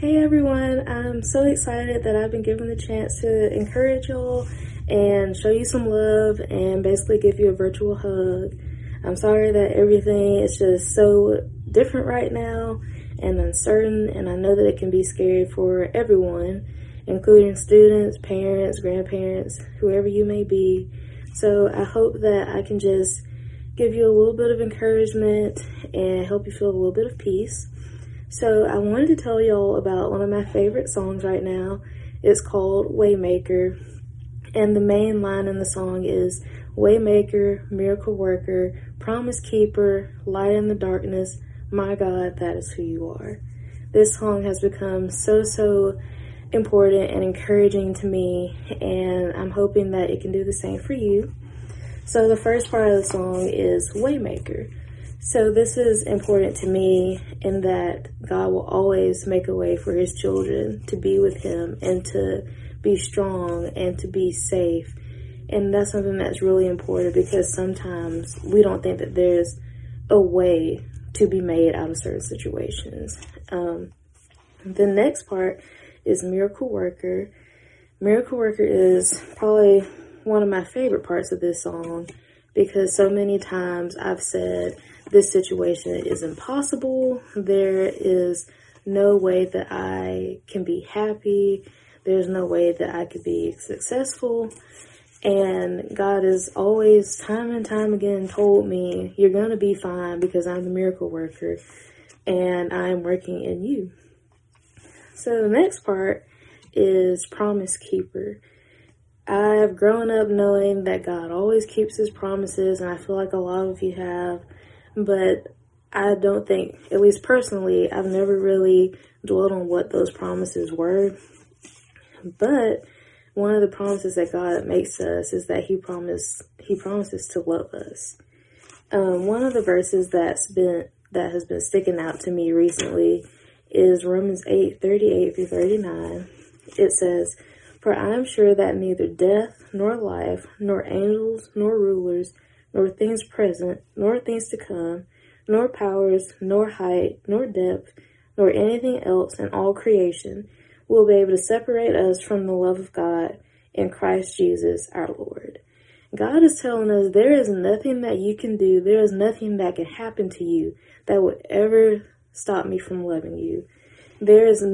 Hey everyone, I'm so excited that I've been given the chance to encourage y'all and show you some love and basically give you a virtual hug. I'm sorry that everything is just so different right now and uncertain, and I know that it can be scary for everyone, including students, parents, grandparents, whoever you may be. So I hope that I can just give you a little bit of encouragement and help you feel a little bit of peace. So I wanted to tell y'all about one of my favorite songs right now. It's called Waymaker. And the main line in the song is Waymaker, miracle worker, promise keeper, light in the darkness, my God, that is who you are. This song has become so, so important and encouraging to me, and I'm hoping that it can do the same for you. So the first part of the song is Waymaker. So this is important to me in that God will always make a way for his children to be with him and to be strong and to be safe. And that's something that's really important because sometimes we don't think that there's a way to be made out of certain situations. Um, the next part is Miracle Worker. Miracle Worker is probably one of my favorite parts of this song because so many times I've said, this situation is impossible. There is no way that I can be happy. There's no way that I could be successful. And God has always, time and time again, told me, You're going to be fine because I'm the miracle worker and I'm working in you. So the next part is promise keeper. I've grown up knowing that God always keeps his promises, and I feel like a lot of you have but I don't think, at least personally, I've never really dwelled on what those promises were. But one of the promises that God makes us is that He promised He promises to love us. Um, one of the verses that's been that has been sticking out to me recently is Romans 8, 38 through 39. It says, For I am sure that neither death, nor life, nor angels, nor rulers, nor things present, nor things to come, nor powers, nor height, nor depth, nor anything else in all creation will be able to separate us from the love of God in Christ Jesus our Lord. God is telling us there is nothing that you can do, there is nothing that can happen to you that would ever stop me from loving you. There is,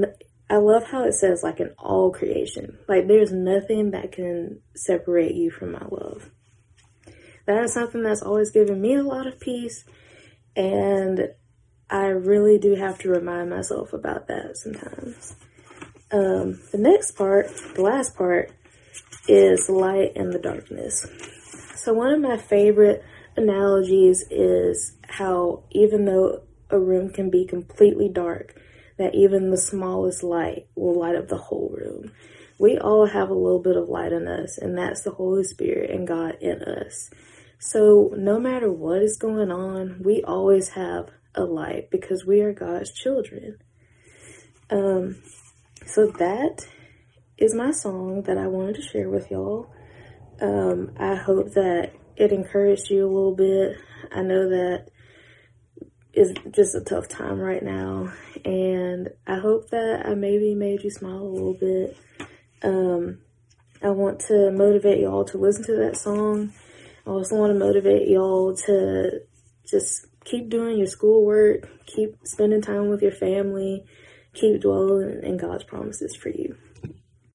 I love how it says, like in all creation, like there's nothing that can separate you from my love that is something that's always given me a lot of peace. And I really do have to remind myself about that sometimes. Um, the next part, the last part, is light and the darkness. So, one of my favorite analogies is how even though a room can be completely dark, that even the smallest light will light up the whole room. We all have a little bit of light in us, and that's the Holy Spirit and God in us. So, no matter what is going on, we always have a light because we are God's children. Um, so, that is my song that I wanted to share with y'all. Um, I hope that it encouraged you a little bit. I know that is just a tough time right now, and I hope that I maybe made you smile a little bit. Um, I want to motivate y'all to listen to that song I also want to motivate y'all to just keep doing your schoolwork, keep spending time with your family, keep dwelling in God's promises for you.